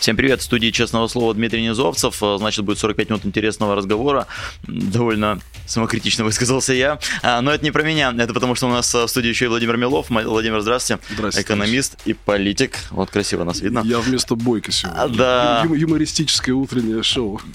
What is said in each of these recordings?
Всем привет, в студии «Честного слова» Дмитрий Низовцев. Э, значит, будет 45 минут интересного разговора. Довольно самокритично высказался я. А, но это не про меня, это потому что у нас э, в студии еще и Владимир Милов. Владимир, здравствуйте. Здравствуйте. Экономист и политик. Вот красиво нас видно. Я вместо Бойко сегодня. А, да. Ю- юмористическое утреннее шоу.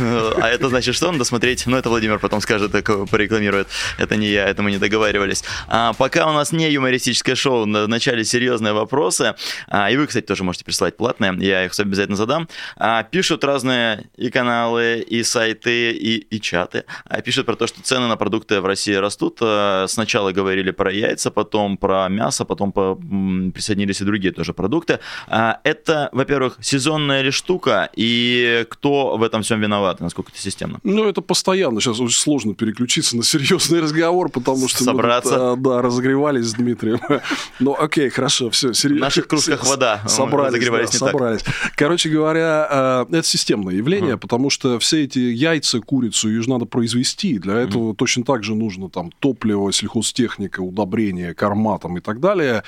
А это значит, что надо смотреть? Ну, это Владимир потом скажет, порекламирует. Это не я, это мы не договаривались. А, пока у нас не юмористическое шоу, в начале серьезные вопросы. А, и вы, кстати, тоже можете присылать платные. Я их обязательно задам. А, пишут разные и каналы, и сайты, и, и чаты. А, пишут про то, что цены на продукты в России растут. А, сначала говорили про яйца, потом про мясо, потом по, присоединились и другие тоже продукты. А, это, во-первых, сезонная ли штука, и кто в этом всем виноват, насколько это системно? Ну, это постоянно. Сейчас очень сложно переключиться на серьезный разговор, потому что Собраться. мы тут, а, да, разогревались с Дмитрием. Ну, окей, хорошо, все. В наших кружках вода. Собрались, разогревались да, не так. Короче говоря, э, это системное явление, потому что все эти яйца, курицу, ее же надо произвести. Для этого точно так же нужно там топливо, сельхозтехника, удобрения, корма там и так далее.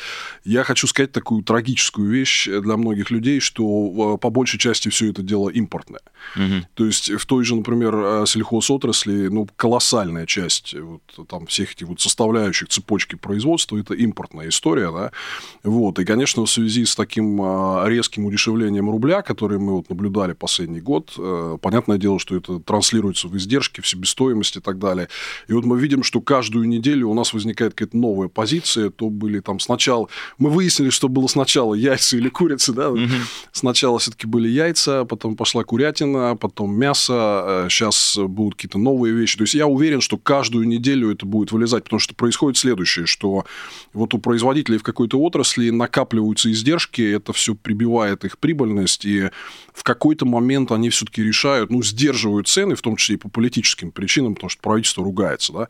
Я хочу сказать такую трагическую вещь для многих людей, что э, по большей части все это дело импортное. Мгм. То есть в той же, например, э, сельхозотрасли, ну, колоссальная часть вот, там всех этих вот составляющих цепочки производства – это импортная история, да. Вот, и, конечно, в связи с таким резким удешевлением рубля, который мы вот наблюдали последний год, э, понятное дело, что это транслируется в издержки, в себестоимость и так далее. И вот мы видим, что каждую неделю у нас возникает какая-то новая позиция, то были там сначала... Мы выяснили, что было сначала яйца или курица, да, Сначала все-таки были яйца, потом пошла курятина, потом мясо, сейчас будут какие-то новые вещи. То есть я уверен, что каждую неделю это будет вылезать, потому что происходит следующее, что вот у производителей в какой-то отрасли накапливаются издержки, это все прибивает их прибыльность, и в какой-то момент они все-таки решают, ну, сдерживают цены, в том числе и по политическим причинам, потому что правительство ругается, да,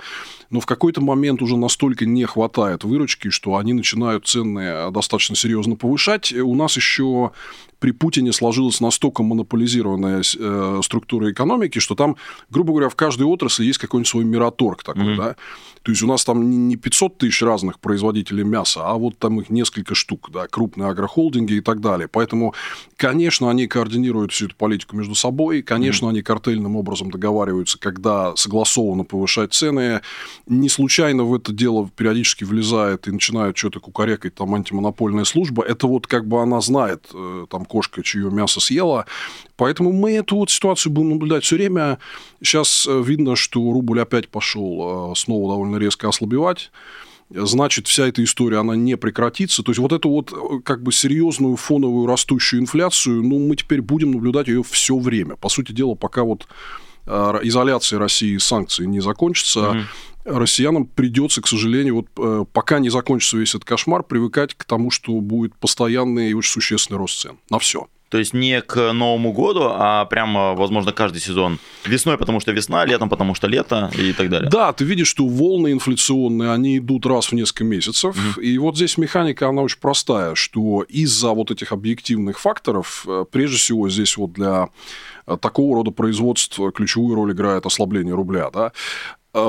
но в какой-то момент уже настолько не хватает выручки, что они начинают цены достаточно серьезно повышать. У нас еще при Путине сложилась настолько монополизированная э, структура экономики, что там, грубо говоря, в каждой отрасли есть какой-нибудь свой мираторг такой, Мгм. да. То есть у нас там не- не 500 тысяч разных производителей мяса, а вот там их несколько штук, да, крупные агрохолдинги и так далее. Поэтому, конечно, они координируют всю эту политику между собой, конечно, они картельным образом договариваются, когда согласованно повышать цены. Не случайно в это дело периодически влезает и начинает что-то кукарекать там антимонопольная служба. Это вот как бы она знает, э, там кошка, чье мясо съела. Поэтому мы эту вот ситуацию будем наблюдать все время. Сейчас э, видно, что рубль опять пошел э, снова довольно резко ослабевать. Значит, вся эта история, она не прекратится. То есть, вот эту вот э, как бы серьезную фоновую растущую инфляцию, ну, мы теперь будем наблюдать ее все время. По сути дела, пока вот э, изоляция России и санкции не закончатся, Мгм. россиянам придется, к сожалению, вот э, пока не закончится весь этот кошмар, привыкать к тому, что будет постоянный и очень существенный рост цен на все. То есть не к Новому году, а прямо, возможно, каждый сезон. Весной, потому что весна, летом, потому что лето и так далее. Да, ты видишь, что волны инфляционные, они идут раз в несколько месяцев. И вот здесь механика, она очень простая, что из-за вот этих объективных факторов, э, прежде всего здесь вот для э, такого рода производства ключевую роль играет ослабление рубля, да,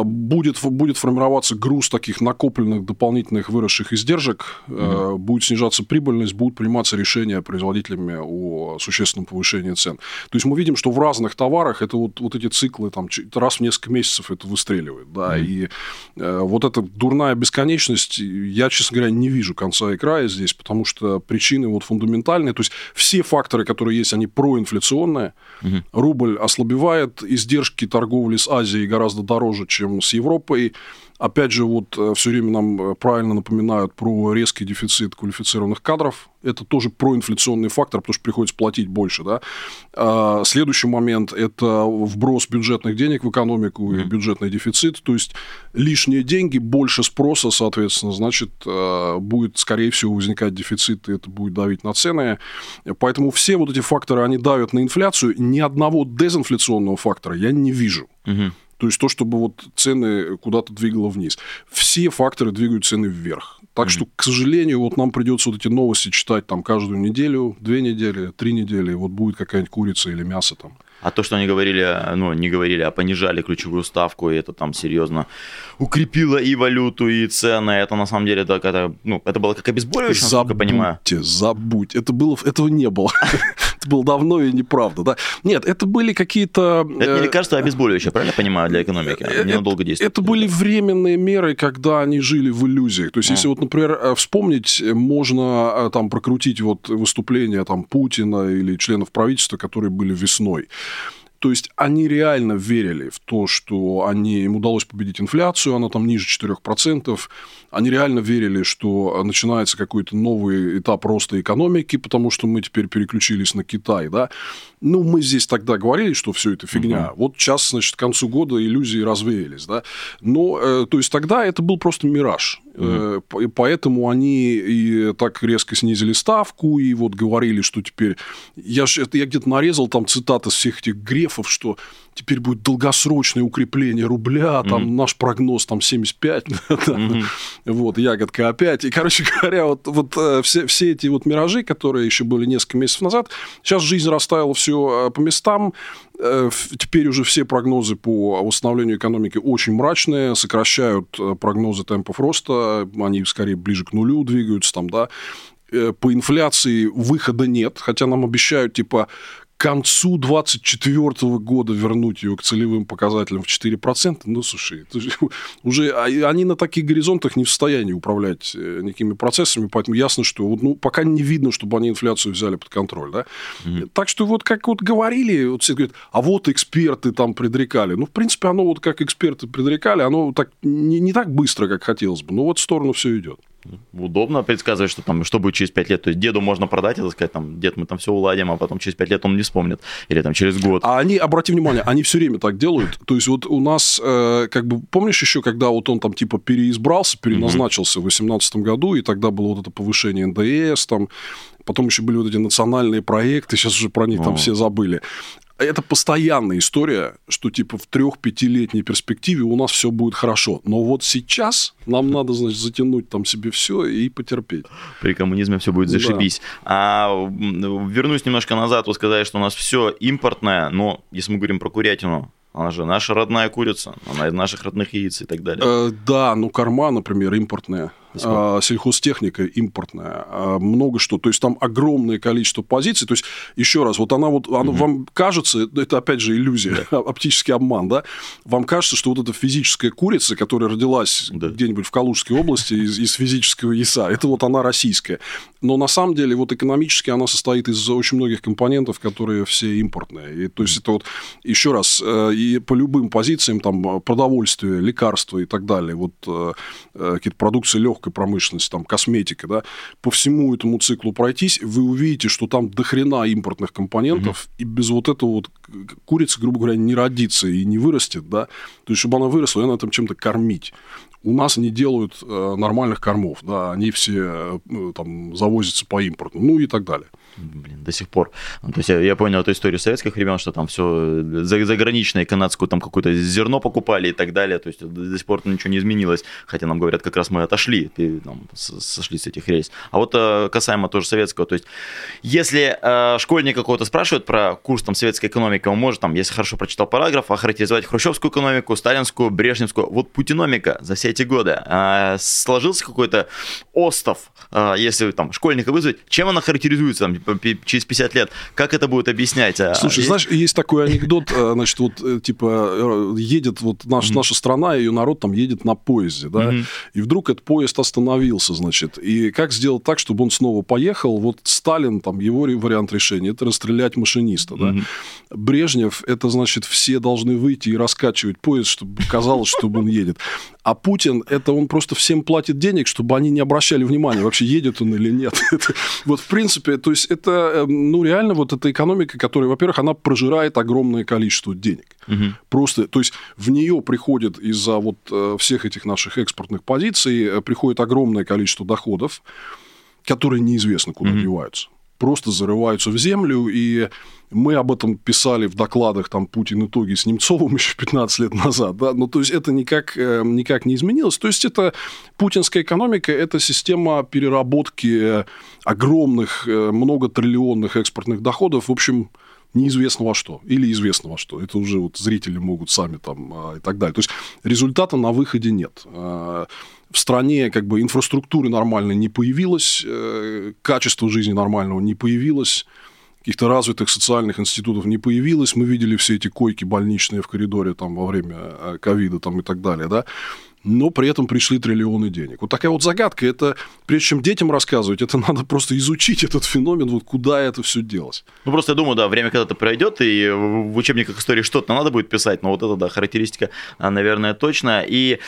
будет, будет формироваться груз таких накопленных дополнительных выросших издержек, э, будет снижаться прибыльность, будут приниматься решения производителями о существенном повышении цен. То есть мы видим, что в разных товарах это вот, вот эти циклы там, раз в несколько месяцев это выстреливает. Да, И э, вот эта дурная бесконечность, я, честно говоря, не вижу конца и края здесь, потому что причины вот фундаментальные. То есть все факторы, которые есть, они проинфляционные. Рубль ослабевает, издержки торговли с Азией гораздо дороже, чем с Европой. Опять же, вот все время нам э, правильно напоминают про резкий дефицит квалифицированных кадров. Это тоже проинфляционный фактор, потому что приходится платить больше. Да? А, Следующий момент – это вброс бюджетных денег в экономику и бюджетный дефицит. То есть лишние деньги, больше спроса, соответственно, значит, э, будет, скорее всего, возникать дефицит, и это будет давить на цены. Поэтому все вот эти факторы, они давят на инфляцию. Ни одного дезинфляционного фактора я не вижу. Мгм. То есть то, чтобы вот цены куда-то двигало вниз. Все факторы двигают цены вверх. Так mm-hmm. что, к сожалению, вот нам придется вот эти новости читать там каждую неделю, две недели, три недели. Вот будет какая-нибудь курица или мясо там. А то, что они говорили, ну, не говорили, а понижали ключевую ставку, и это там серьезно укрепило и валюту, и цены, это на самом деле так, это, ну, это было как обезболивающее, насколько я понимаю. Забудь, это было, этого не было. это было давно и неправда, да. Нет, это были какие-то... Это не э, лекарство, а обезболивающее, правильно понимаю, для экономики? Э, Ненадолго действует. Это были временные меры, когда они жили в иллюзиях. То есть, если вот, например, э, вспомнить, можно там прокрутить вот выступления там Путина или членов правительства, которые были весной. То есть они реально верили в то, что они, им удалось победить инфляцию, она там ниже 4%. Они реально верили, что начинается какой-то новый этап роста экономики, потому что мы теперь переключились на Китай. Да? Ну, мы здесь тогда говорили, что все это фигня. Угу. Вот сейчас, значит, к концу года иллюзии развеялись. Да? Но, э, то есть тогда это был просто мираж. Э, поэтому они и так резко снизили ставку, и вот говорили, что теперь... Я, ж, это, я где-то нарезал там цитаты всех этих грефов, что теперь будет долгосрочное укрепление рубля, там mm-hmm. наш прогноз там 75, mm-hmm. вот, ягодка опять. И, короче говоря, вот, вот э, все, все эти вот миражи, которые еще были несколько месяцев назад, сейчас жизнь расставила все э, по местам, Теперь уже все прогнозы по восстановлению экономики очень мрачные, сокращают прогнозы темпов роста, они скорее ближе к нулю двигаются там, да. По инфляции выхода нет, хотя нам обещают, типа, концу 2024 года вернуть ее к целевым показателям в 4%, ну, слушай, уже а, они на таких горизонтах не в состоянии управлять э, никакими процессами, поэтому ясно, что вот, ну, пока не видно, чтобы они инфляцию взяли под контроль. Да? Mm-hmm. Так что вот как вот говорили, вот все говорят, а вот эксперты там предрекали. Ну, в принципе, оно вот как эксперты предрекали, оно так не, не так быстро, как хотелось бы, но вот в сторону все идет удобно предсказывать, что там, что будет через 5 лет. То есть деду можно продать и сказать, там, дед, мы там все уладим, а потом через 5 лет он не вспомнит. Или там через год. А они, обрати внимание, они все время так делают. То есть вот у нас, э, как бы, помнишь еще, когда вот он там типа переизбрался, переназначился mm-hmm. в 2018 году, и тогда было вот это повышение НДС, там, потом еще были вот эти национальные проекты, сейчас уже про них О. там все забыли это постоянная история, что типа в трех-пятилетней перспективе у нас все будет хорошо. Но вот сейчас нам надо, значит, затянуть там себе все и потерпеть. При коммунизме все будет зашибись. Да. А вернусь немножко назад, вы сказали, что у нас все импортное, но если мы говорим про курятину, она же наша родная курица, она из наших родных яиц и так далее. Э, да, ну корма, например, импортная а, сельхозтехника импортная, а, много что. То есть там огромное количество позиций. То есть, еще раз, вот она вот, она, угу. вам кажется, это опять же иллюзия, да. оптический обман, да? Вам кажется, что вот эта физическая курица, которая родилась да. где-нибудь в Калужской области из, из физического яйца, это вот она российская. Но на самом деле вот экономически она состоит из очень многих компонентов, которые все импортные. И, то есть это вот, еще раз, э, и по любым позициям, там, продовольствие, лекарства и так далее, вот э, э, какие-то продукции легкой легкой промышленности, там, косметика, да, по всему этому циклу пройтись, вы увидите, что там дохрена импортных компонентов, угу. и без вот этого вот курица, грубо говоря, не родится и не вырастет, да, то есть, чтобы она выросла, ее надо там чем-то кормить у нас не делают э, нормальных кормов, да, они все э, там завозятся по импорту, ну и так далее. Блин, до сих пор. Ну, то есть я, я понял эту историю советских времен, что там все заграничное, канадскую там какое-то зерно покупали и так далее. То есть до сих пор ничего не изменилось. Хотя нам говорят, как раз мы отошли, там, сошли с этих рейс. А вот э, касаемо тоже советского, то есть если э, школьник какого-то спрашивает про курс там советской экономики, он может там, если хорошо прочитал параграф, охарактеризовать хрущевскую экономику, сталинскую, брежневскую. Вот путиномика за все эти годы э, сложился какой-то остов, э, если там школьника вызвать, чем она характеризуется там, через 50 лет, как это будет объяснять? А, Слушай, есть... знаешь, есть такой анекдот, э, значит, вот, э, типа, э, едет вот наш, mm-hmm. наша страна, ее народ там едет на поезде, да, mm-hmm. и вдруг этот поезд остановился, значит, и как сделать так, чтобы он снова поехал? Вот Сталин, там, его вариант решения, это расстрелять машиниста, да. Mm-hmm. Брежнев, это, значит, все должны выйти и раскачивать поезд, чтобы казалось, что он едет. А Путин, это он просто всем платит денег, чтобы они не обращали внимания, вообще едет он или нет. вот, в принципе, то есть, это, эм, ну, реально вот эта экономика, которая, во-первых, она прожирает огромное количество денег. Угу. Просто, то есть, в нее приходит из-за вот э, всех этих наших экспортных позиций, э, приходит огромное количество доходов, которые неизвестно куда угу. деваются. Просто зарываются в землю, и мы об этом писали в докладах там Путин итоги с Немцовым еще 15 лет назад, да, ну, то есть это никак, э, никак не изменилось. То есть это путинская экономика, это система переработки огромных, э, многотриллионных экспортных доходов, в общем, неизвестно во что или известно во что. Это уже вот зрители могут сами там а, и так далее. То есть результата на выходе нет. А, в стране как бы инфраструктуры нормальной не появилось, э, качество жизни нормального не появилось, каких-то развитых социальных институтов не появилось. Мы видели все эти койки больничные в коридоре там, во время э, ковида там, и так далее. Да? Но при этом пришли триллионы денег. Вот такая вот загадка. Это, прежде чем детям рассказывать, это надо просто изучить этот феномен, вот куда это все делось. Ну, просто я думаю, да, время когда-то пройдет, и в учебниках истории что-то надо будет писать, но вот это, да, характеристика, а, наверное, точно. И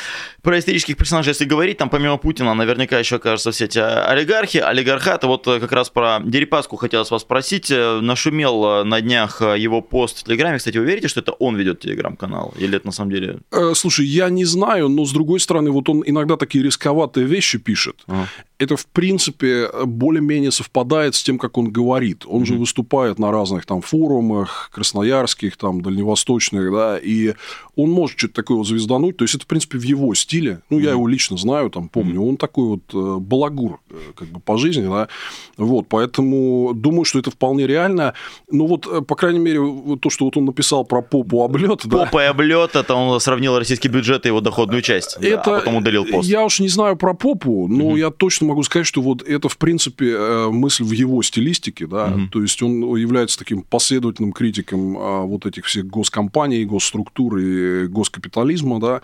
про исторических персонажей, если говорить, там помимо Путина, наверняка еще окажутся все эти олигархи, олигархаты. Вот э, как раз про Дерипаску хотелось вас спросить. Э, нашумел э, на днях его пост в Телеграме. Кстати, вы верите, что это он ведет Телеграм-канал? Или это на самом деле... Слушай, я не знаю, но с другой стороны, вот он иногда такие рисковатые вещи пишет. Ага это, в принципе, более-менее совпадает с тем, как он говорит. Он mm-hmm. же выступает на разных там форумах, красноярских, там, дальневосточных, да, и он может что-то такое вот звездануть. То есть, это, в принципе, в его стиле. Ну, mm-hmm. я его лично знаю, там, помню. Mm-hmm. Он такой вот э, балагур, э, как бы, по жизни, да. Вот, поэтому думаю, что это вполне реально. Ну, вот, э, по крайней мере, то, что вот он написал про попу облет, да. Попа и облет, это он сравнил российский бюджет и его доходную часть. Это... Да, а потом удалил пост. Я уж не знаю про попу, но mm-hmm. я точно могу сказать, что вот это, в принципе, э, мысль в его стилистике, да, угу. то есть он является таким последовательным критиком а, вот этих всех госкомпаний, госструктур и госкапитализма, да,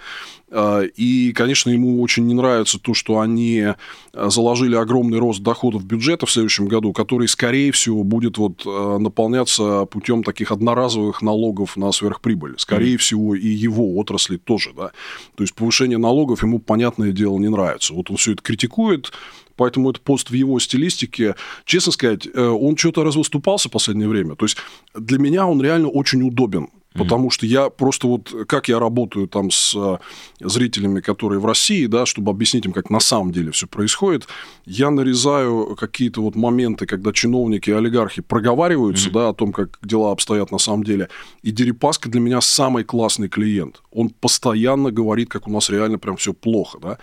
и, конечно, ему очень не нравится то, что они э, заложили огромный рост доходов бюджета в следующем году, который, скорее всего, будет вот э, наполняться путем таких одноразовых налогов на сверхприбыль. Скорее mm всего, и его отрасли тоже, да. То есть повышение налогов ему, понятное дело, не нравится. Вот он все это критикует, Поэтому это пост в его стилистике. Честно сказать, э, он что-то развыступался в последнее время. То есть для меня он реально очень удобен. Потому что я просто вот, как я работаю там с э, зрителями, которые в России, да, чтобы объяснить им, как на самом деле все происходит, я нарезаю какие-то вот моменты, когда чиновники и олигархи проговариваются, mm-hmm. да, о том, как дела обстоят на самом деле. И Дерипаска для меня самый классный клиент. Он постоянно говорит, как у нас реально прям все плохо, да.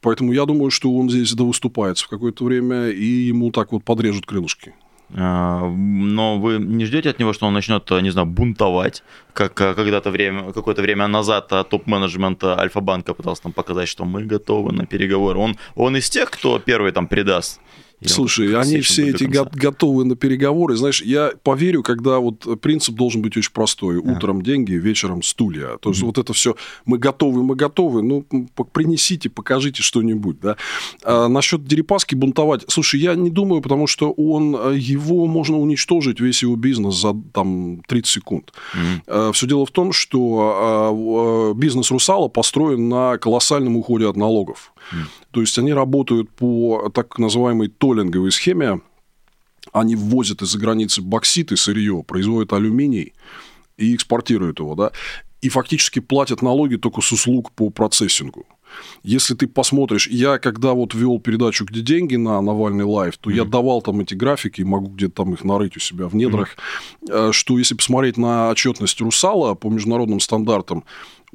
Поэтому я думаю, что он здесь довыступается в какое-то время, и ему так вот подрежут крылышки. А, но вы не ждете от него, что он начнет, не знаю, бунтовать, как а, когда-то время, какое-то время назад а, топ-менеджмент Альфа-банка пытался там показать, что мы готовы на переговоры. Он, он из тех, кто первый там предаст Слушай, они все эти го- готовы на переговоры. Знаешь, я поверю, когда вот принцип должен быть очень простой. Утром деньги, вечером стулья. То есть mm-hmm. вот это все мы готовы, мы готовы. Ну, принесите, покажите что-нибудь. Да? А насчет Дерипаски бунтовать. Слушай, я не думаю, потому что он, э, его можно уничтожить, весь его бизнес за там 30 секунд. Mm-hmm. А, все дело в том, что а, э, бизнес Русала построен на колоссальном уходе от налогов. То есть они работают по так называемой толлинговой схеме. Они ввозят из-за границы боксит и сырье, производят алюминий и экспортируют его, да, и фактически платят налоги только с услуг по процессингу. Если ты посмотришь, я когда вот вел передачу «Где деньги» на Навальный Live, то mm-hmm. я давал там эти графики, могу где-то там их нарыть у себя в недрах, mm-hmm. что если посмотреть на отчетность Русала по международным стандартам,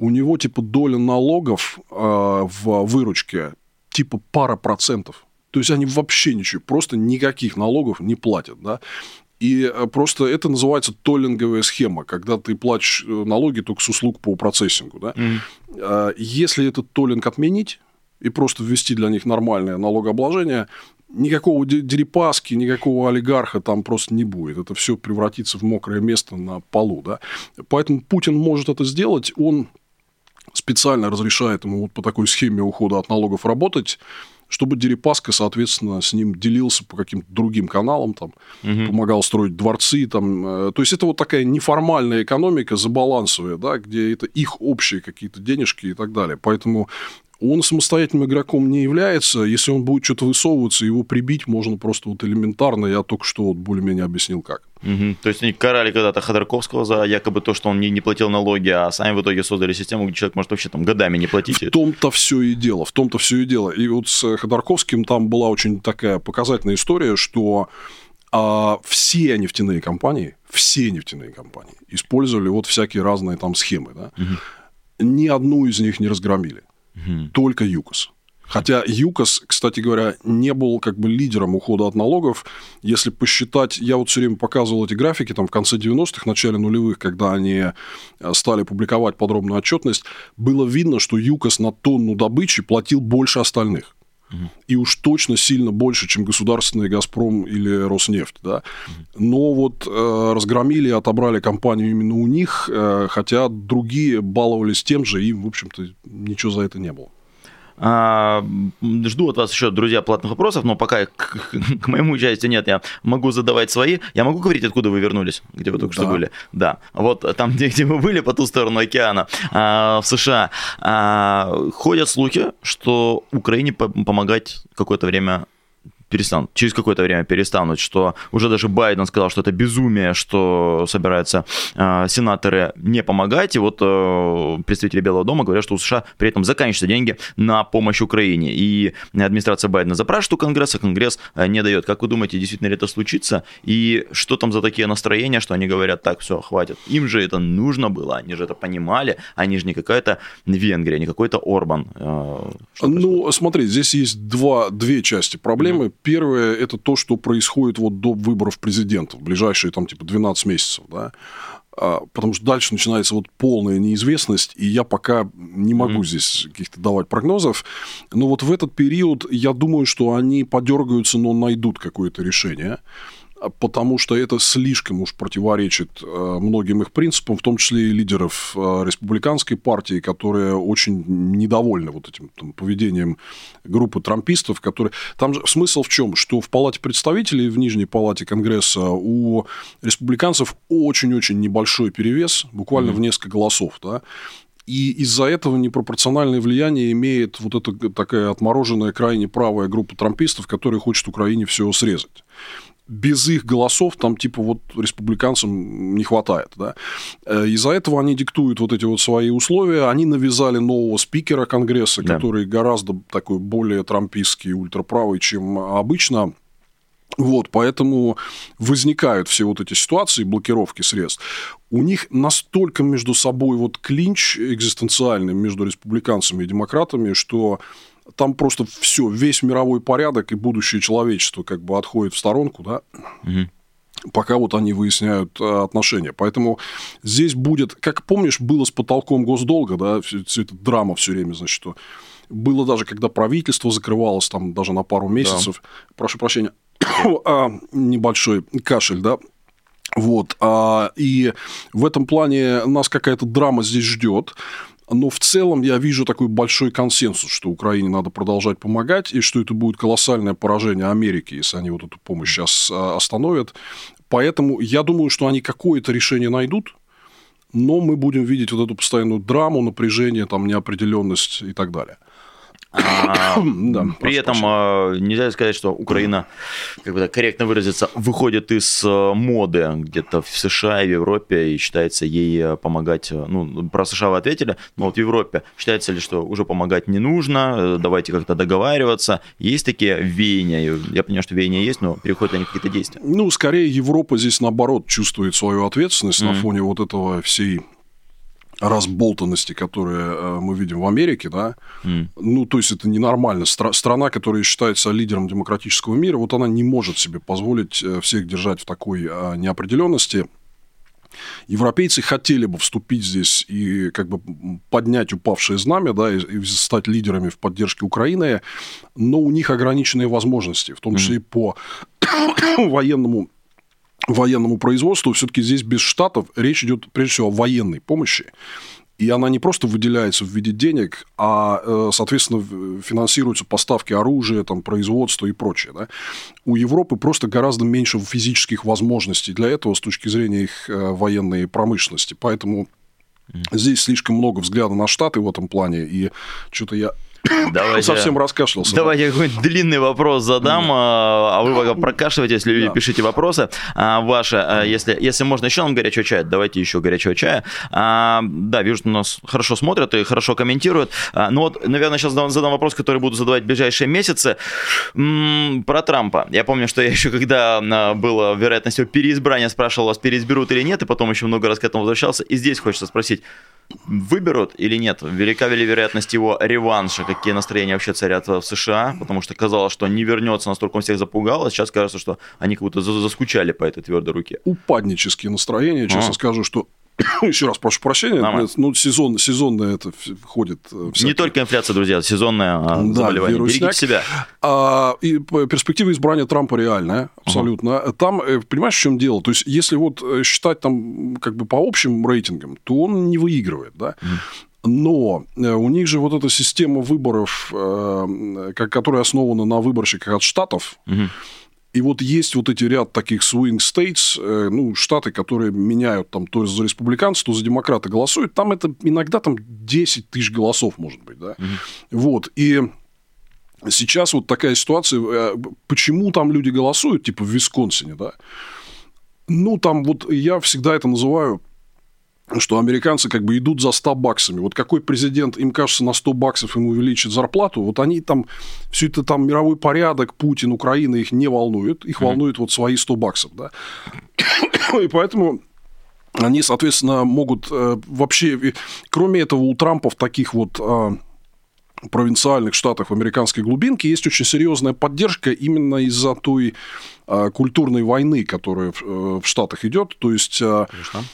у него типа доля налогов э, в выручке типа пара процентов. То есть они вообще ничего, просто никаких налогов не платят, да. И э, просто это называется толлинговая схема, когда ты платишь э, налоги только с услуг по процессингу. Да? Mm. Если этот толлинг отменить и просто ввести для них нормальное налогообложение, никакого дерипаски, никакого олигарха там просто не будет. Это все превратится в мокрое место на полу. Да? Поэтому Путин может это сделать. Он специально разрешает ему вот по такой схеме ухода от налогов работать, чтобы Дерипаска, соответственно, с ним делился по каким-то другим каналам, там, угу. помогал строить дворцы. Там. Э, то есть, это вот такая неформальная экономика, забалансовая, да, где это их общие какие-то денежки и так далее. Поэтому он самостоятельным игроком не является. Если он будет что-то высовываться, его прибить можно просто вот элементарно. Я только что вот более-менее объяснил, как. Угу. То есть они карали когда-то Ходорковского за якобы то, что он не, не платил налоги, а сами в итоге создали систему, где человек может вообще там годами не платить. В том-то все и дело, в том-то все и дело. И вот с Ходорковским там была очень такая показательная история, что А все нефтяные компании, все нефтяные компании использовали вот всякие разные там схемы. Да? Угу. Ни одну из них не разгромили. Угу. Только ЮКОС. Хотя ЮКОС, кстати говоря, не был как бы лидером ухода от налогов. Если посчитать, я вот все время показывал эти графики там в конце 90-х, начале нулевых, когда они э, стали публиковать подробную отчетность, было видно, что ЮКОС на тонну добычи платил больше остальных. И уж точно сильно больше, чем государственный «Газпром» или «Роснефть». Да? Но вот э, разгромили и отобрали компанию именно у них, э, хотя другие баловались тем же, и, в общем-то, ничего за это не было. А, жду от вас еще, друзья, платных вопросов, но пока к, к моему участию нет, я могу задавать свои. Я могу говорить, откуда вы вернулись, где вы только да. что были? Да. Вот там, где, где вы были, по ту сторону океана, а, в США, а, ходят слухи, что Украине помогать какое-то время перестанут, через какое-то время перестанут, что уже даже Байден сказал, что это безумие, что собираются э, сенаторы не помогать, и вот э, представители Белого дома говорят, что у США при этом заканчиваются деньги на помощь Украине, и администрация Байдена запрашивает у Конгресса, Конгресс э, не дает. Как вы думаете, действительно ли это случится, и что там за такие настроения, что они говорят, так, все, хватит, им же это нужно было, они же это понимали, они же не какая-то Венгрия, не какой-то Орбан. Э, ну, смотри, здесь есть два, две части проблемы. Mm-hmm Первое – это то, что происходит вот до выборов президента в ближайшие там типа 12 месяцев, да, а, потому что дальше начинается вот полная неизвестность, и я пока не могу mm-hmm. здесь каких-то давать прогнозов. Но вот в этот период я думаю, что они подергаются, но найдут какое-то решение потому что это слишком уж противоречит э, многим их принципам, в том числе и лидеров э, республиканской партии, которые очень недовольны вот этим там, поведением группы трампистов, которые... Там же смысл в чем? Что в Палате представителей, в Нижней Палате Конгресса у республиканцев очень-очень небольшой перевес, буквально mm-hmm. в несколько голосов, да, и из-за этого непропорциональное влияние имеет вот эта такая отмороженная крайне правая группа трампистов, которая хочет Украине все срезать без их голосов там типа вот республиканцам не хватает. Да? Э, из-за этого они диктуют вот эти вот свои условия. Они навязали нового спикера Конгресса, да. который гораздо такой более трампистский, ультраправый, чем обычно. Вот, поэтому возникают все вот эти ситуации блокировки средств. У них настолько между собой вот клинч экзистенциальный между республиканцами и демократами, что там просто все, весь мировой порядок и будущее человечества как бы отходит в сторонку, да, угу. пока вот они выясняют э, отношения. Поэтому здесь будет, как помнишь, было с потолком госдолга, да, все, все это драма все время, значит, что было даже, когда правительство закрывалось там даже на пару месяцев, да. прошу прощения, а, небольшой кашель, да, вот. А, и в этом плане нас какая-то драма здесь ждет. Но в целом я вижу такой большой консенсус, что Украине надо продолжать помогать, и что это будет колоссальное поражение Америки, если они вот эту помощь сейчас а, остановят. Поэтому я думаю, что они какое-то решение найдут, но мы будем видеть вот эту постоянную драму, напряжение, там, неопределенность и так далее. А, да, при этом а, нельзя сказать, что Украина, как бы так корректно выразиться, выходит из а, моды где-то в США и в Европе и считается ей а, помогать. Ну, про США вы ответили, но вот в Европе считается ли, что уже помогать не нужно, э, давайте как-то договариваться. Есть такие веяния? Я понимаю, что веяния есть, но переходят они какие-то действия? Ну, скорее Европа здесь наоборот чувствует свою ответственность mm-hmm. на фоне вот этого всей разболтанности, которые э, мы видим в Америке, да, mm. ну, то есть это ненормально. Стра- страна, которая считается лидером демократического мира, вот она не может себе позволить э, всех держать в такой э, неопределенности. Европейцы хотели бы вступить здесь и как бы поднять упавшее знамя, да, и, и стать лидерами в поддержке Украины, но у них ограниченные возможности, в том числе mm. по военному военному производству, все-таки здесь без штатов речь идет прежде всего о военной помощи. И она не просто выделяется в виде денег, а, э, соответственно, финансируются поставки оружия, там, производство и прочее. Да? У Европы просто гораздо меньше физических возможностей для этого с точки зрения их э, военной промышленности. Поэтому Здесь слишком много взгляда на Штаты в этом плане, и что-то я Давайте, совсем раскашлялся. Давайте да. какой-нибудь длинный вопрос задам, да. а вы пока прокашивайте, если люди, да. пишите вопросы а, ваши. А, если, если можно еще нам горячего чая, давайте еще горячего чая. А, да, вижу, что нас хорошо смотрят и хорошо комментируют. А, ну вот, наверное, сейчас задам вопрос, который буду задавать в ближайшие месяцы. М-м, про Трампа. Я помню, что я еще когда а, было вероятность его переизбрания, спрашивал вас, переизберут или нет, и потом еще много раз к этому возвращался. И здесь хочется спросить, выберут или нет? Велика ли вероятность его реванша? Какие настроения вообще царят в США? Потому что казалось, что не вернется, настолько он всех запугал, а сейчас кажется, что они как будто заскучали по этой твердой руке. Упаднические настроения, честно а. скажу, что еще раз прошу прощения, Нормально. ну, сезон, сезонное это входит. Всякие... Не только инфляция, друзья, сезонное а, да, заболевание. Вирусняк. Берегите себя. А, и перспектива избрания Трампа реальная, абсолютно. Угу. Там, э, понимаешь, в чем дело? То есть, если вот э, считать там как бы по общим рейтингам, то он не выигрывает, да? Угу. Но э, у них же вот эта система выборов, которая основана на выборщиках от штатов, угу и вот есть вот эти ряд таких swing states, э, ну, штаты, которые меняют там то за республиканцев, то за демократа голосуют. Там это иногда там 10 тысяч голосов может быть, да. Mm-hmm. Вот. И сейчас вот такая ситуация. Э, почему там люди голосуют, типа в Висконсине, да? Ну, там вот я всегда это называю что американцы как бы идут за 100 баксами. Вот какой президент, им кажется, на 100 баксов им увеличит зарплату, вот они там, все это там мировой порядок, Путин, Украина их не волнует, их mm-hmm. волнуют вот свои 100 баксов, да. И поэтому они, соответственно, могут э, вообще, кроме этого, у Трампа в таких вот э, провинциальных штатах в американской глубинке есть очень серьезная поддержка именно из-за той э, культурной войны, которая в, э, в Штатах идет. То есть... Э, Конечно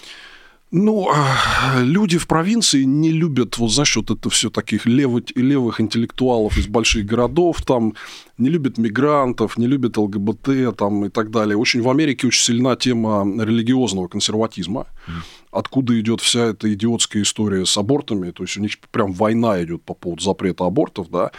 ну, а, люди в провинции не любят, вот знаешь, вот это все таких левых, левых интеллектуалов из больших городов, там не любят мигрантов, не любят ЛГБТ там, и так далее. Очень в Америке очень сильна тема религиозного консерватизма, mm. откуда идет вся эта идиотская история с абортами, то есть у них прям война идет по поводу запрета абортов, да,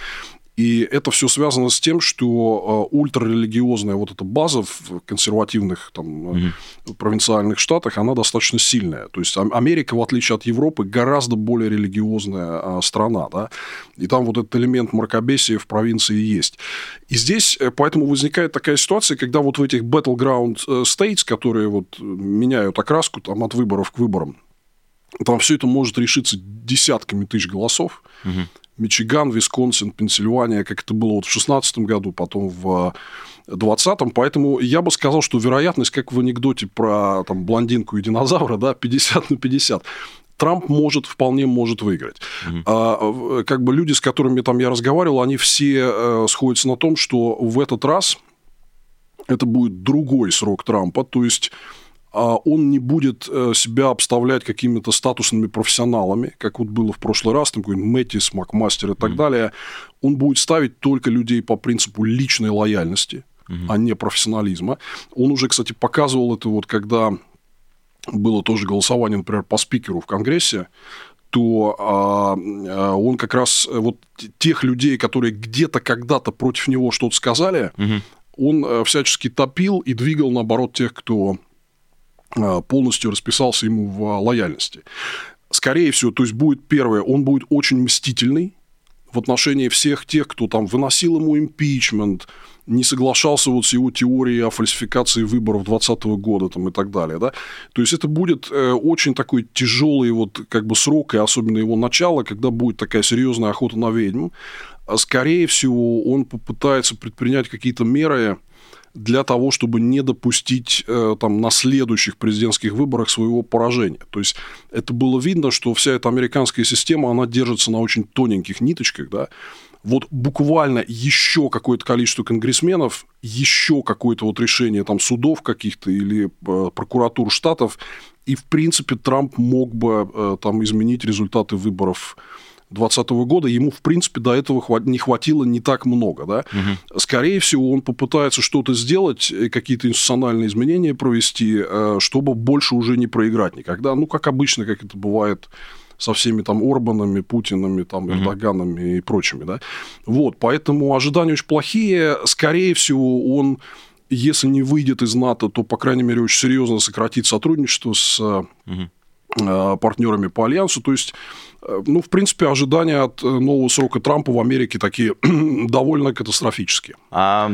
и это все связано с тем, что э, ультрарелигиозная вот эта база в консервативных там, угу. провинциальных штатах, она достаточно сильная. То есть Америка, в отличие от Европы, гораздо более религиозная а, страна. Да? И там вот этот элемент мракобесия в провинции есть. И здесь э, поэтому возникает такая ситуация, когда вот в этих battleground states, которые вот меняют окраску там, от выборов к выборам, там все это может решиться десятками тысяч голосов. Угу. Мичиган, Висконсин, Пенсильвания, как это было вот в 2016 году, потом в 2020. Поэтому я бы сказал, что вероятность, как в анекдоте про там, блондинку и динозавра, да, 50 на 50. Трамп может, вполне может выиграть. Угу. А, как бы люди, с которыми там я разговаривал, они все э, сходятся на том, что в этот раз это будет другой срок Трампа, то есть он не будет э, себя обставлять какими-то статусными профессионалами, как вот было в прошлый раз, там какой-нибудь Мэттис, Макмастер и так mm-hmm. далее. Он будет ставить только людей по принципу личной лояльности, mm-hmm. а не профессионализма. Он уже, кстати, показывал это вот, когда было тоже голосование, например, по спикеру в Конгрессе, то а, а, он как раз э, вот тех людей, которые где-то когда-то против него что-то сказали, угу. он э, всячески топил и двигал, наоборот, тех, кто а, полностью расписался ему в а, лояльности. Скорее всего, то есть будет первое, он будет очень мстительный в отношении всех тех, кто там выносил ему импичмент, не соглашался вот с его теорией о фальсификации выборов 2020 года там, и так далее. Да? То есть это будет э, очень такой тяжелый вот, как бы срок, и особенно его начало, когда будет такая серьезная охота на ведьм. А скорее всего, он попытается предпринять какие-то меры, для того, чтобы не допустить э, там, на следующих президентских выборах своего поражения. То есть это было видно, что вся эта американская система, она держится на очень тоненьких ниточках, да, вот буквально еще какое-то количество конгрессменов, еще какое-то вот решение там судов каких-то или э, прокуратур штатов, и в принципе Трамп мог бы э, там изменить результаты выборов 2020 года, ему, в принципе, до этого не хватило не так много. Да? Угу. Скорее всего, он попытается что-то сделать, э, какие-то институциональные изменения провести, э, чтобы больше уже не проиграть никогда. Ну, как обычно, как это бывает со всеми там Орбанами, Путинами, там, Эрдоганами mm и прочими, да. Вот, поэтому ожидания очень плохие. Скорее всего, он, если не выйдет из НАТО, то, по крайней мере, очень серьезно сократит сотрудничество с mm партнерами по альянсу. То есть, ну, в принципе, ожидания от нового срока Трампа в Америке такие довольно катастрофические. А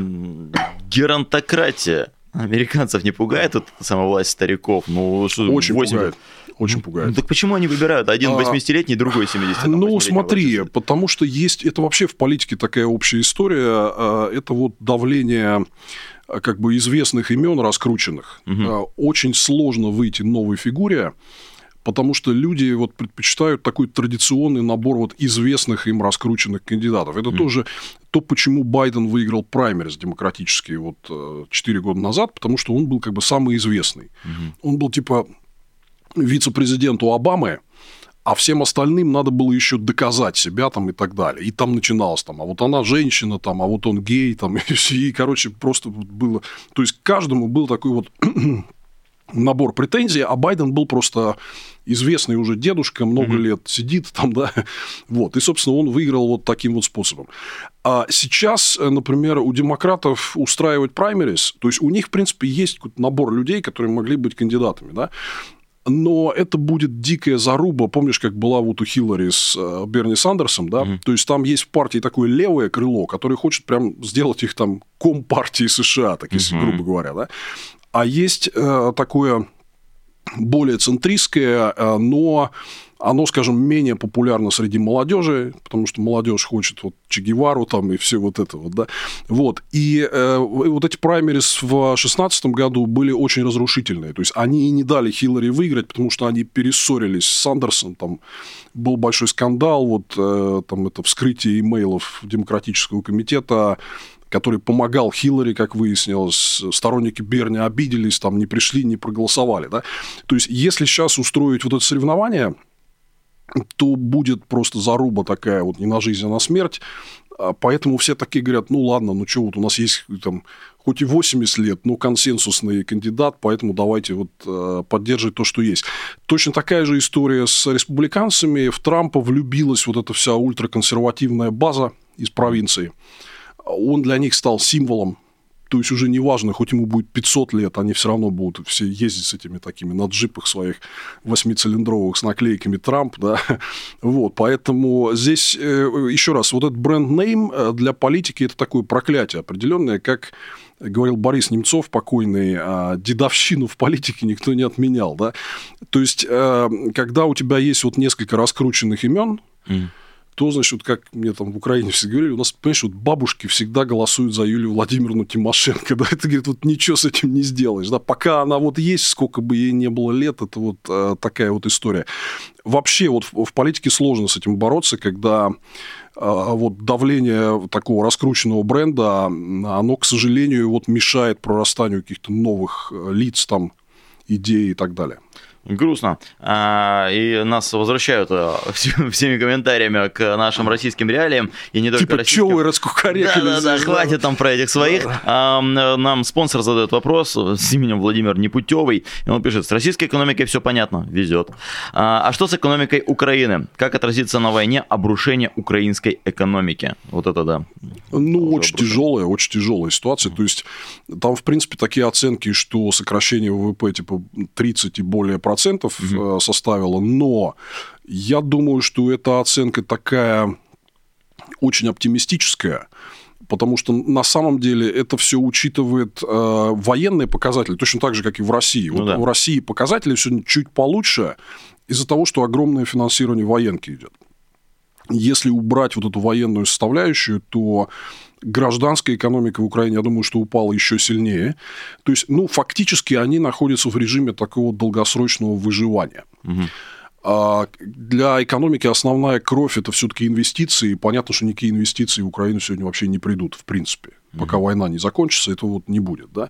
геронтократия американцев не пугает вот сама власть стариков? Ну, что, Очень 8... пугает. Очень пугает. Ну, так почему они выбирают один 80-летний, а, другой 70 Ну, смотри, потому что есть... Это вообще в политике такая общая история. А, это вот давление а, как бы известных имен раскрученных. Угу. Очень сложно выйти новой фигуре, потому что люди вот предпочитают такой традиционный набор вот известных им раскрученных кандидатов. Это mm. тоже то, почему Байден выиграл праймерис демократические вот 4 э, года назад, потому что он был как бы самый известный. Mm-hmm. Он был типа вице-президенту Обамы, а всем остальным надо было еще доказать себя там и так далее. И там начиналось там, а вот она женщина там, а вот он гей там, и, и короче, просто было... То есть, каждому был такой вот набор претензий, а Байден был просто известный уже дедушка, много mm-hmm. лет сидит там, да, вот, и, собственно, он выиграл вот таким вот способом. А сейчас, например, у демократов устраивать праймерис, то есть у них, в принципе, есть набор людей, которые могли быть кандидатами, да, но это будет дикая заруба. Помнишь, как была вот у Хиллари с э, Берни Сандерсом, да? Mm-hmm. То есть там есть в партии такое левое крыло, которое хочет прям сделать их там компартией США, так если mm-hmm. грубо говоря, да? А есть э, такое более центристское, э, но оно, скажем, менее популярно среди молодежи, потому что молодежь хочет вот Че Гевару там и все вот это вот, да. Вот. И э, вот эти праймерис в 2016 году были очень разрушительные. То есть, они и не дали Хиллари выиграть, потому что они перессорились с Сандерсом, там был большой скандал, вот э, там это вскрытие имейлов Демократического комитета, который помогал Хиллари, как выяснилось, сторонники Берни обиделись, там не пришли, не проголосовали. Да? То есть, если сейчас устроить вот это соревнование, то будет просто заруба такая вот не на жизнь, а на смерть. А поэтому все такие говорят, ну ладно, ну что, вот у нас есть там хоть и 80 лет, но консенсусный кандидат, поэтому давайте вот э, поддерживать то, что есть. Точно такая же история с республиканцами. В Трампа влюбилась вот эта вся ультраконсервативная база из провинции. Он для них стал символом. То есть уже неважно, хоть ему будет 500 лет, они все равно будут все ездить с этими такими на джипах своих восьмицилиндровых с наклейками Трамп, да, вот, поэтому здесь, э, еще раз, вот этот бренд-нейм э, для политики это такое проклятие определенное, как говорил Борис Немцов, покойный, а, дедовщину в политике никто не отменял, да, то есть, э, когда у тебя есть вот несколько раскрученных имен, mm то, значит, вот как мне там в Украине все говорили, у нас, понимаешь, вот бабушки всегда голосуют за Юлию Владимировну Тимошенко, да, это, говорит, вот ничего с этим не сделаешь, да, пока она вот есть, сколько бы ей не было лет, это вот э, такая вот история. Вообще вот в, в политике сложно с этим бороться, когда э, вот давление такого раскрученного бренда, оно, к сожалению, вот мешает прорастанию каких-то новых э, лиц там, идей и так далее. Грустно. А, и нас возвращают а, всеми комментариями к нашим российским реалиям. И не только типа, российским. Чего вы раскукарекали? Да, да, да, хватит там про этих своих. А, нам спонсор задает вопрос с именем Владимир Непутевый. И он пишет, с российской экономикой все понятно, везет. А, а что с экономикой Украины? Как отразится на войне обрушение украинской экономики? Вот это да. Ну, очень тяжелая, очень тяжелая ситуация. То есть, там, в принципе, такие оценки, что сокращение ВВП типа 30 и более процентов процентов угу. составила, но я думаю, что эта оценка такая очень оптимистическая, потому что на самом деле это все учитывает э, военные показатели, точно так же, как и в России. Ну, вот да. У России показатели сегодня чуть получше из-за того, что огромное финансирование военки идет. Если убрать вот эту военную составляющую, то гражданская экономика в Украине, я думаю, что упала еще сильнее. То есть, ну, фактически они находятся в режиме такого долгосрочного выживания. Угу. А для экономики основная кровь это все-таки инвестиции. И понятно, что никакие инвестиции в Украину сегодня вообще не придут, в принципе. Пока угу. война не закончится, этого вот не будет. Да?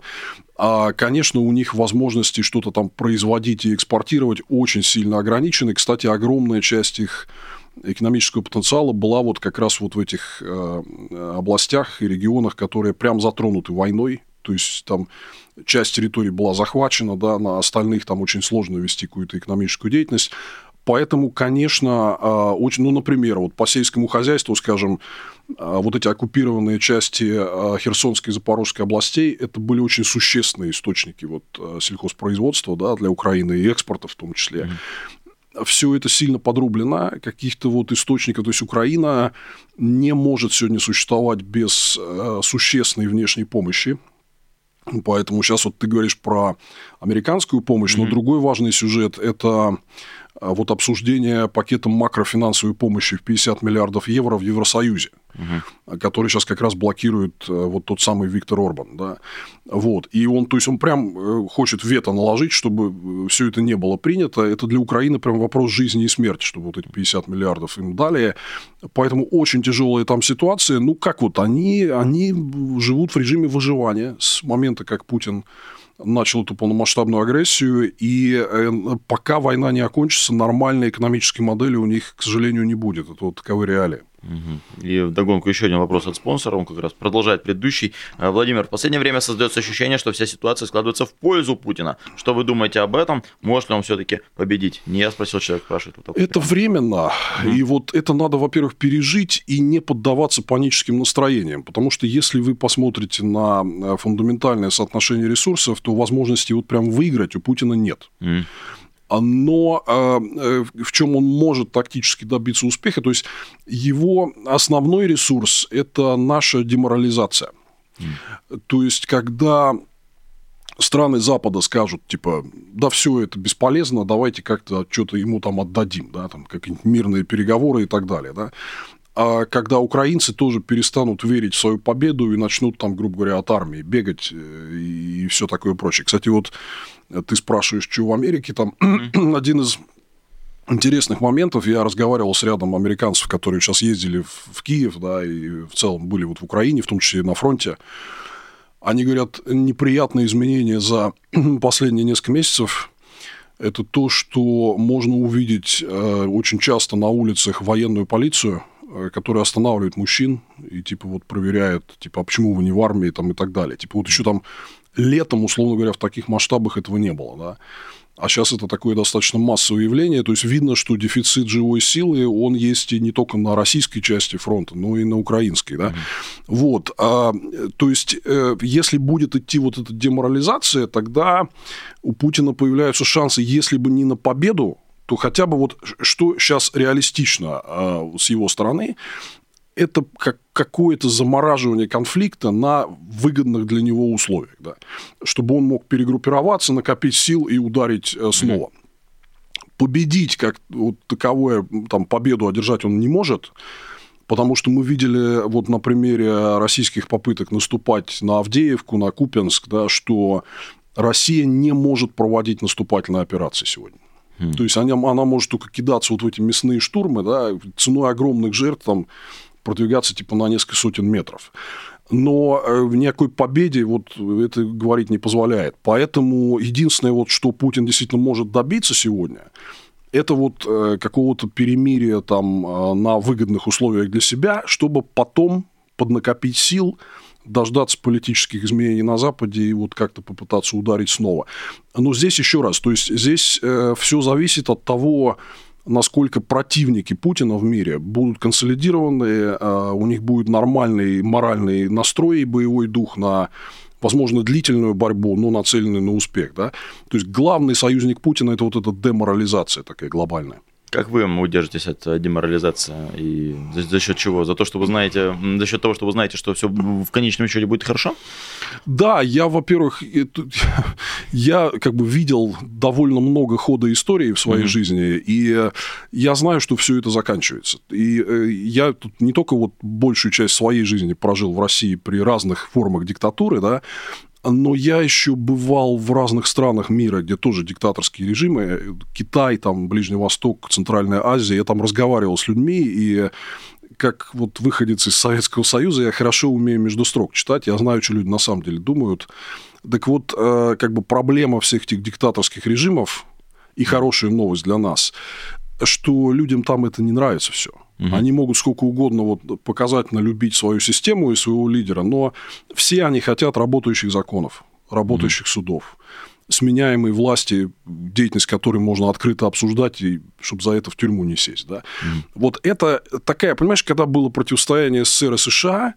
А, конечно, у них возможности что-то там производить и экспортировать очень сильно ограничены. Кстати, огромная часть их экономического потенциала была вот как раз вот в этих э, областях и регионах, которые прям затронуты войной. То есть там часть территории была захвачена, да, на остальных там очень сложно вести какую-то экономическую деятельность. Поэтому, конечно, а, очень, ну, например, вот по сельскому хозяйству, скажем, а, вот эти оккупированные части Херсонской и Запорожской областей, это были очень существенные источники вот сельхозпроизводства да, для Украины и экспорта в том числе. Mm-hmm. Все это сильно подрублено, каких-то вот источников. То есть Украина не может сегодня существовать без существенной внешней помощи. Поэтому сейчас вот ты говоришь про американскую помощь, mm-hmm. но другой важный сюжет – это вот обсуждение пакета макрофинансовой помощи в 50 миллиардов евро в Евросоюзе, угу. который сейчас как раз блокирует э, вот тот самый Виктор Орбан. Да? Вот. И он, то есть он прям э, хочет вето наложить, чтобы э, все это не было принято. Это для Украины прям вопрос жизни и смерти, чтобы вот эти 50 миллиардов им дали. Поэтому очень тяжелая там ситуация. Ну, как вот они, они живут в режиме выживания с момента, как Путин начал эту полномасштабную агрессию, и э, пока война не окончится, нормальной экономической модели у них, к сожалении, не будет. Это вот таковы реалии. И вдогонку еще один вопрос от спонсора, он как раз продолжает предыдущий. Э, Владимир, в последнее время создается ощущение, что вся ситуация складывается в пользу Путина. Что вы думаете об этом? Может ли он все-таки победить? Не я спросил, человек спрашивает. Вот это временно. Угу. И вот это надо, во-первых, пережить и не поддаваться паническим настроениям. Потому что если вы посмотрите на э, фундаментальное соотношение ресурсов, то возможности вот прям выиграть у Путина нет. Угу но а, э, в чем он может тактически добиться успеха, то есть его основной ресурс – это наша деморализация. Mm. То есть, когда страны Запада скажут, типа, да все это бесполезно, давайте как-то что-то ему там отдадим, да, там какие-нибудь мирные переговоры и так далее, да, когда украинцы тоже перестанут верить в свою победу и начнут там, грубо говоря, от армии бегать э, и все такое прочее. Кстати, вот ты спрашиваешь, что в Америке, там mm-hmm. один из интересных моментов. Я разговаривал с рядом американцев, которые сейчас ездили в, в Киев, да, и в целом были вот в Украине, в том числе и на фронте. Они говорят, неприятные изменения за последние несколько месяцев – это то, что можно увидеть э, очень часто на улицах военную полицию, э, которая останавливает мужчин и типа вот проверяет, типа, а почему вы не в армии там и так далее. Типа вот еще там летом, условно говоря, в таких масштабах этого не было, да. А сейчас это такое достаточно массовое явление. То есть видно, что дефицит живой силы, он есть и не только на российской части фронта, но и на украинской. Да? Mm-hmm. Вот. А, то есть, э, если будет идти вот эта деморализация, тогда у Путина появляются шансы, если бы не на победу, то хотя бы вот что сейчас реалистично э, с его стороны, это как какое-то замораживание конфликта на выгодных для него условиях, да, чтобы он мог перегруппироваться, накопить сил и ударить э, снова. Mm-hmm. Победить как вот таковое, там, победу одержать он не может, потому что мы видели вот на примере российских попыток наступать на Авдеевку, на Купенск, да, что Россия не может проводить наступательные операции сегодня. Mm. То есть она, она может только кидаться вот в эти мясные штурмы, да, ценой огромных жертв, там, продвигаться типа на несколько сотен метров. Но э, в никакой победе вот это говорить не позволяет. Поэтому единственное, вот, что Путин действительно может добиться сегодня, это вот э, какого-то перемирия там э, на выгодных условиях для себя, чтобы потом поднакопить сил, дождаться политических изменений на Западе и вот как-то попытаться ударить снова. Но здесь еще раз, то есть здесь э, все зависит от того, насколько противники Путина в мире будут консолидированы, а, у них будет нормальный моральный настрой и боевой дух на возможно, длительную борьбу, но нацеленную на успех. Да? То есть главный союзник Путина – это вот эта деморализация такая глобальная. Как вы удержитесь от э, деморализации? И за, за счет чего? За то, что вы знаете, за счет того, что вы знаете, что все в конечном счете будет хорошо? Да, я, во-первых, я как бы видел довольно много хода истории в своей mm-hmm. жизни, и я знаю, что все это заканчивается. И э, я тут не только вот большую часть своей жизни прожил в России при разных формах диктатуры, да, но я еще бывал в разных странах мира, где тоже диктаторские режимы. Китай, там, Ближний Восток, Центральная Азия. Я там разговаривал с людьми, и как вот выходец из Советского Союза, я хорошо умею между строк читать, я знаю, что люди на самом деле думают. Так вот, э, как бы проблема всех этих диктаторских режимов, и хорошая новость для нас, что людям там это не нравится все. Угу. Они могут сколько угодно вот показательно любить свою систему и своего лидера, но все они хотят работающих законов, работающих угу. судов, сменяемой власти, деятельность которой можно открыто обсуждать, и чтобы за это в тюрьму не сесть. Да? Mm. Вот это такая, понимаешь, когда было противостояние СССР и США,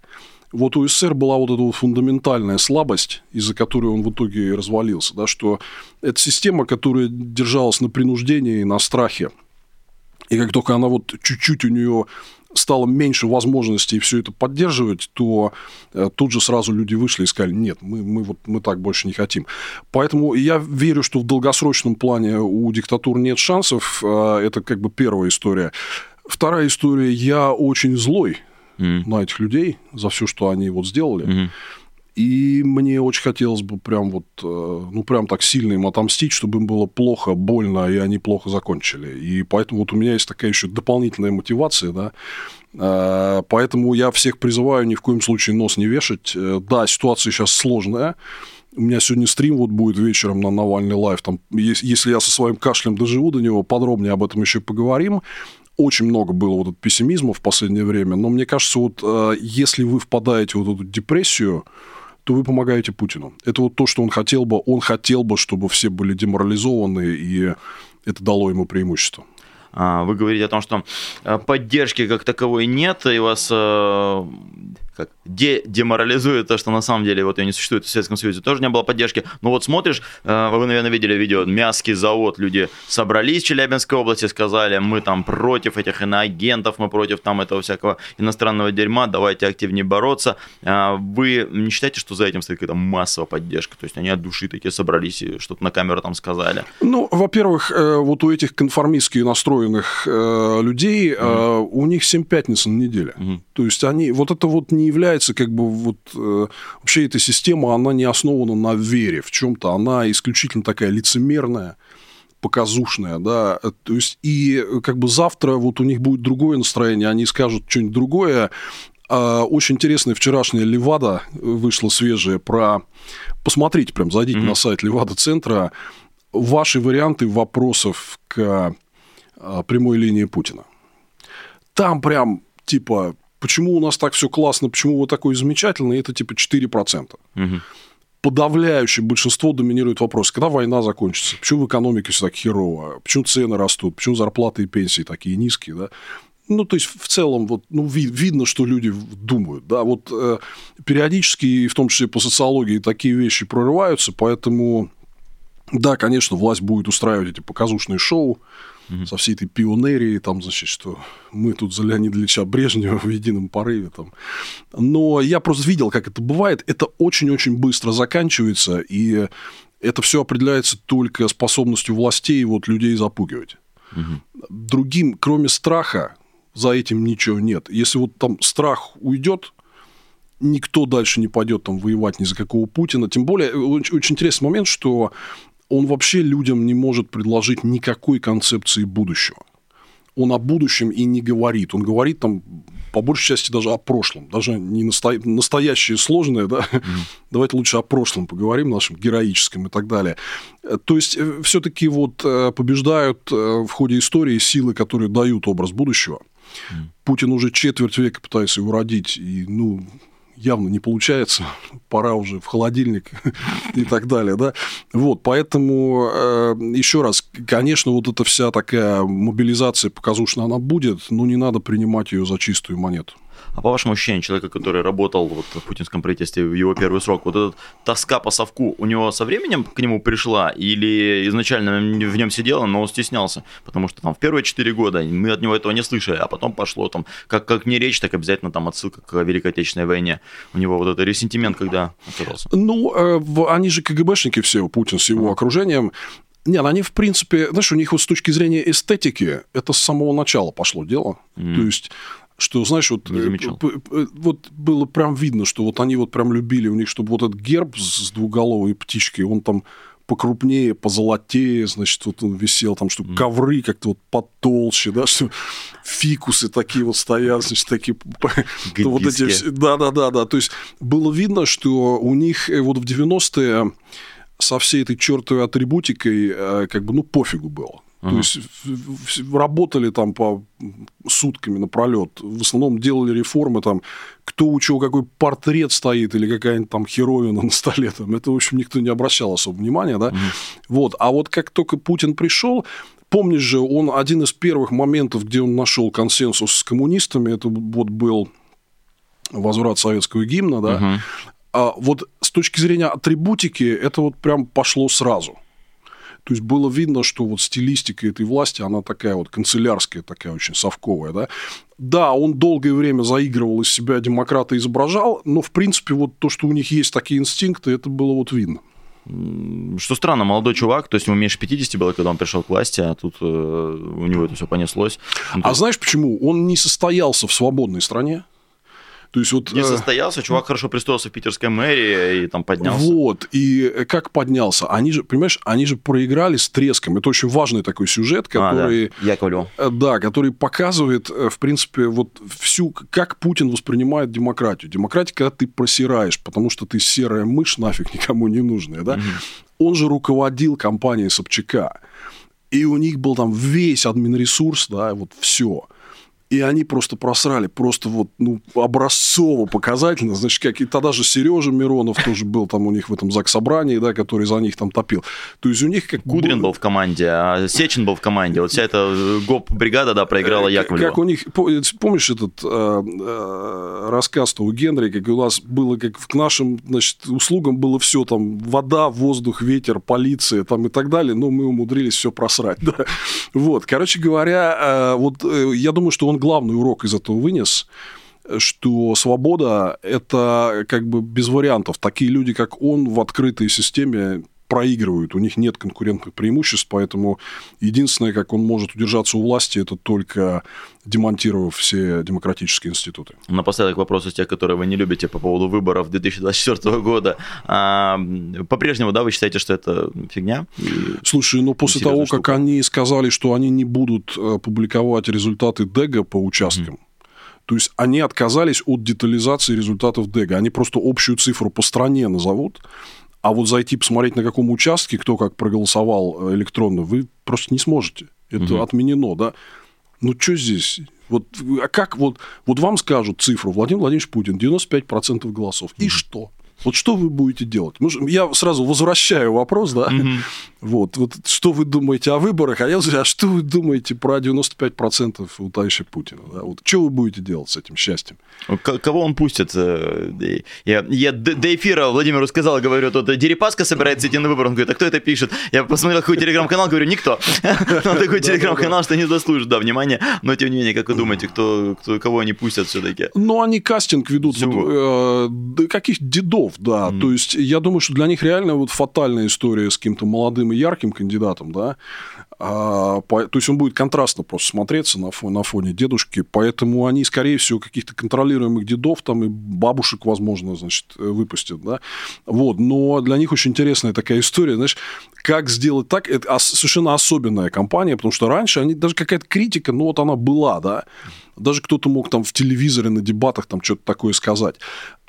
вот у СССР была вот эта вот фундаментальная слабость, из-за которой он в итоге развалился, да, что это система, которая держалась на принуждении и на страхе. И как только она вот чуть-чуть у нее стало меньше возможностей все это поддерживать, то э, тут же сразу люди вышли и сказали, нет, мы, мы, вот, мы так больше не хотим. Поэтому я верю, что в долгосрочном плане у диктатур нет шансов. Э, это как бы первая история. Вторая история, я очень злой mm. на этих людей за все, что они вот сделали. Mm-hmm. И мне очень хотелось бы прям вот, э, ну, прям так сильно им отомстить, чтобы им было плохо, больно, и они плохо закончили. И поэтому вот у меня есть такая еще дополнительная мотивация, да. Э, поэтому я всех призываю ни в коем случае нос не вешать. Э, да, ситуация сейчас сложная. У меня сегодня стрим вот будет вечером на Навальный Live. Там, если я со своим кашлем доживу до него, подробнее об этом еще поговорим очень много было вот этого пессимизма в последнее время, но мне кажется, вот если вы впадаете в вот эту депрессию, то вы помогаете Путину. Это вот то, что он хотел бы. Он хотел бы, чтобы все были деморализованы, и это дало ему преимущество. А, вы говорите о том, что э, поддержки как таковой нет, и вас э, как де деморализует то, что на самом деле вот ее не существует в Советском Союзе, тоже не было поддержки. Но вот смотришь, э, вы, наверное, видели видео, Мяский завод, люди собрались в Челябинской области, сказали, мы там против этих иноагентов, мы против там этого всякого иностранного дерьма, давайте активнее бороться. А вы не считаете, что за этим стоит какая-то массовая поддержка? То есть они от души такие собрались и что-то на камеру там сказали? Ну, во-первых, э, вот у этих конформистски настроенных э, людей, mm-hmm. у них 7 пятниц на неделю. Mm-hmm. То есть они, вот это вот не является как бы вот э, вообще эта система, она не основана на вере в чем-то, она исключительно такая лицемерная показушная, да, то есть и как бы завтра вот у них будет другое настроение, они скажут что-нибудь другое. А, очень интересная вчерашняя Левада вышла свежая про... Посмотрите, прям зайдите mm-hmm. на сайт Левада-центра. Ваши варианты вопросов к прямой линии Путина. Там прям типа почему у нас так все классно, почему вы такой замечательный, это типа 4%. Угу. Подавляющее большинство доминирует вопрос, когда война закончится, почему в экономике все так херово, почему цены растут, почему зарплаты и пенсии такие низкие, да? Ну, то есть, в целом, вот, ну, ви- видно, что люди думают. Да? Вот, э, периодически, в том числе по социологии, такие вещи прорываются, поэтому, да, конечно, власть будет устраивать эти показушные шоу, угу. со всей этой пионерией, там, значит, что мы тут за Леонида Ильича Брежнева в едином порыве. Там. Но я просто видел, как это бывает. Это очень-очень быстро заканчивается, и это все определяется только способностью властей вот людей запугивать. Угу. Другим, кроме страха, за этим ничего нет. Если вот там страх уйдет, никто дальше не пойдет там воевать ни за какого Путина. Тем более, очень, очень интересный момент, что он вообще людям не может предложить никакой концепции будущего. Он о будущем и не говорит. Он говорит там по большей части даже о прошлом, даже не насто... настоящее сложное, да, mm. давайте лучше о прошлом поговорим, нашем героическом и так далее. То есть, э, все-таки вот э, побеждают э, в ходе истории силы, которые дают образ будущего. Mm. Путин уже четверть века пытается его родить, и, ну, явно не получается, пора уже в холодильник и так далее, да. Вот, поэтому э, еще раз, конечно, вот эта вся такая мобилизация показушная, она будет, но не надо принимать ее за чистую монету. А по вашему ощущению, человека, который работал вот в путинском правительстве в его первый срок, вот эта тоска по совку у него со временем к нему пришла или изначально в нем сидела, но он стеснялся? Потому что там в первые четыре года мы от него этого не слышали, а потом пошло там, как, как не речь, так обязательно там отсылка к Великой Отечественной войне. У него вот этот ресентимент, когда оказался. Ну, э, они же КГБшники все, Путин с его окружением. Нет, они, в принципе, знаешь, у них вот с точки зрения эстетики это с самого начала пошло дело. Mm. То есть что, знаешь, вот, э, вот было прям видно, что вот они вот прям любили у них, чтобы вот этот герб с двуголовой птичкой, он там покрупнее, позолотее, значит, вот он висел там, что mm. ковры как-то вот потолще, да, что фикусы такие вот стоят, значит, такие... вот эти, да, да, да, да. То есть было видно, что у них э, вот в 90-е со всей этой чертовой атрибутикой э, как бы, ну, пофигу было. То есть работали там по сутками напролет. В основном делали реформы, там, кто у чего какой портрет стоит или какая-нибудь там херовина на столе. Там. Это, в общем, никто не обращал особо внимания. Да? Mm-hmm. Вот. А вот как только Путин пришел, Помнишь же, он один из первых моментов, где он нашел консенсус с коммунистами, это вот был возврат советского гимна, да. Угу. А вот с точки зрения атрибутики это вот прям пошло сразу. То есть было видно, что вот стилистика этой власти, она такая вот канцелярская, такая очень совковая, да. Да, он долгое время заигрывал из себя демократа, изображал, но, в принципе, вот то, что у них есть такие инстинкты, это было вот видно. Что странно, молодой чувак, то есть ему меньше 50 было, когда он пришел к власти, а тут э, у него это все понеслось. Ну, а знаешь почему? Он не состоялся в свободной стране. То есть вот, не э, состоялся, чувак хорошо пристроился в питерской мэрии и там поднялся. Вот, и как поднялся? Они же, понимаешь, они же проиграли с треском. Это очень важный такой сюжет, который... А, да. Яковлев. Э, да, который показывает, э, в принципе, вот всю, как Путин воспринимает демократию. Демократия, когда ты просираешь, потому что ты серая мышь, нафиг никому не нужная, да? Угу. Он же руководил компанией Собчака. И у них был там весь админресурс, да, вот все. И они просто просрали, просто вот, ну, образцово показательно. Значит, как и тогда же Сережа Миронов тоже был там у них в этом ЗАГС-собрании, да, который за них там топил. То есть у них как... Гудрин был в команде, а Сечин был в команде. Вот вся эта э, ГОП-бригада, да, проиграла э, Яковлева. Как у них... Помнишь этот э, э, рассказ-то у Генри, как у нас было, как к нашим, значит, услугам было все там, вода, воздух, ветер, полиция там и так далее, но мы умудрились все просрать, да. Вот, короче говоря, э, вот э, я думаю, что он главный урок из этого вынес, что свобода – это как бы без вариантов. Такие люди, как он, в открытой системе проигрывают, у них нет конкурентных преимуществ, поэтому единственное, как он может удержаться у власти, это только демонтировав все демократические институты. Напоследок вопрос из тех, которые вы не любите по поводу выборов 2024 года. А, по-прежнему, да, вы считаете, что это фигня? Слушай, ну после того, штука. как они сказали, что они не будут э, публиковать результаты ДЭГа по участкам, mm то есть они отказались от детализации результатов ДЭГа. Они просто общую цифру по стране назовут, а вот зайти посмотреть, на каком участке кто как проголосовал э, электронно, вы просто не сможете. Это угу. отменено, да. Ну, что здесь? Вот, а как вот, вот вам скажут цифру Владимир Владимирович Путин, 95% голосов. И что? Вот что вы будете делать? Я сразу возвращаю вопрос, да? Угу. Вот, вот что вы думаете о выборах, а я а что вы думаете про 95% у товарища Путина? Да? Вот, что вы будете делать с этим счастьем? Кого он пустит? Э, я, я до эфира Владимиру сказал, говорю, тут Дерипаска собирается идти на выборы. Он говорит, а кто это пишет? Я посмотрел, какой телеграм-канал, говорю, никто. Он такой телеграм-канал, что не заслужит, да, внимания. Но, тем не менее, как вы думаете, кто, кто, кого они пустят все-таки? Ну, они кастинг ведут. Э, каких дедов, да. То есть, я думаю, что для них реально вот фатальная история с каким-то молодым и ярким кандидатом, да. А, по, то есть он будет контрастно просто смотреться на фоне, на фоне дедушки, поэтому они, скорее всего, каких-то контролируемых дедов там и бабушек, возможно, значит, выпустят, да, вот, но для них очень интересная такая история, знаешь, как сделать так, это совершенно особенная компания, потому что раньше они, даже какая-то критика, ну, вот она была, да, даже кто-то мог там в телевизоре на дебатах там что-то такое сказать.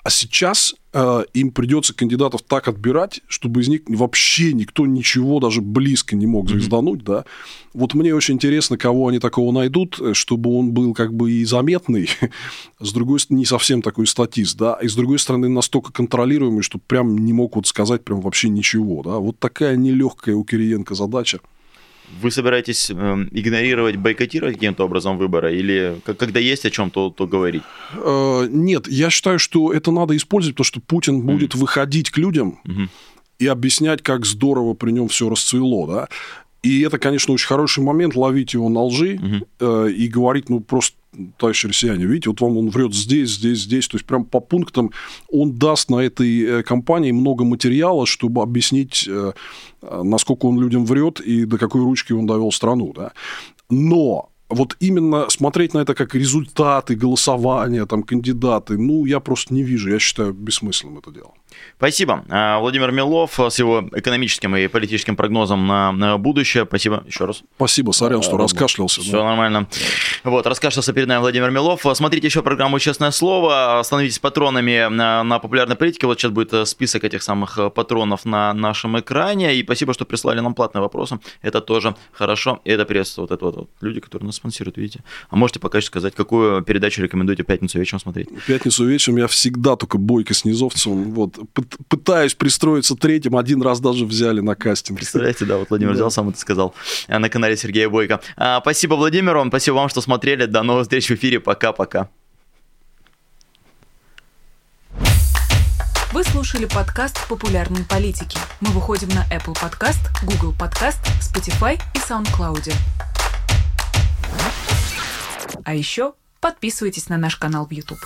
А сейчас э, им придется кандидатов так отбирать, чтобы из них вообще никто ничего даже близко не мог звездануть, mm-hmm. да. Вот мне очень интересно, кого они такого найдут, чтобы он был как бы и заметный, с другой стороны, не совсем такой статист, да, и с другой стороны, настолько контролируемый, что прям не мог вот сказать прям вообще ничего, да. Вот такая нелегкая у Кириенко задача. Вы собираетесь э, игнорировать, бойкотировать каким-то образом выборы? Или когда есть о чем, то, то говорить? Э, нет, я считаю, что это надо использовать, потому что Путин будет mm. выходить к людям mm-hmm. и объяснять, как здорово при нем все расцвело. Да? И это, конечно, очень хороший момент ловить его на лжи угу. э, и говорить, ну, просто, товарищи россияне, видите, вот вам он врет здесь, здесь, здесь. То есть, прям по пунктам он даст на этой э, компании много материала, чтобы объяснить, э, насколько он людям врет и до какой ручки он довел страну. Да? Но вот именно смотреть на это как результаты голосования, там, кандидаты, ну, я просто не вижу. Я считаю бессмысленным это дело. Спасибо. А, Владимир Милов с его экономическим и политическим прогнозом на будущее. Спасибо еще раз. Спасибо, сорян, что раскашлялся. Все да. нормально. Вот, раскашлялся перед нами Владимир Милов. Смотрите еще программу «Честное слово». Становитесь патронами на, на популярной политике. Вот сейчас будет э, список этих самых э, патронов на нашем экране. И спасибо, что прислали нам платные вопросы. Это тоже хорошо. И это приветствует вот это вот, вот люди, которые нас спонсируют, видите. А можете пока что сказать, какую передачу рекомендуете пятницу вечером смотреть? Пятницу вечером я всегда только бойко с Низовцевым. Вот, пытаюсь пристроиться третьим, один раз даже взяли на кастинг. Представляете, да, вот Владимир да. взял, сам это сказал э, на канале Сергея Бойко. А, спасибо Владимиру, спасибо вам, что смотрели. До новых встреч в эфире. Пока-пока. Вы слушали подкаст «Популярные политики». Мы выходим на Apple Podcast, Google Podcast, Spotify и SoundCloud. А еще подписывайтесь на наш канал в YouTube.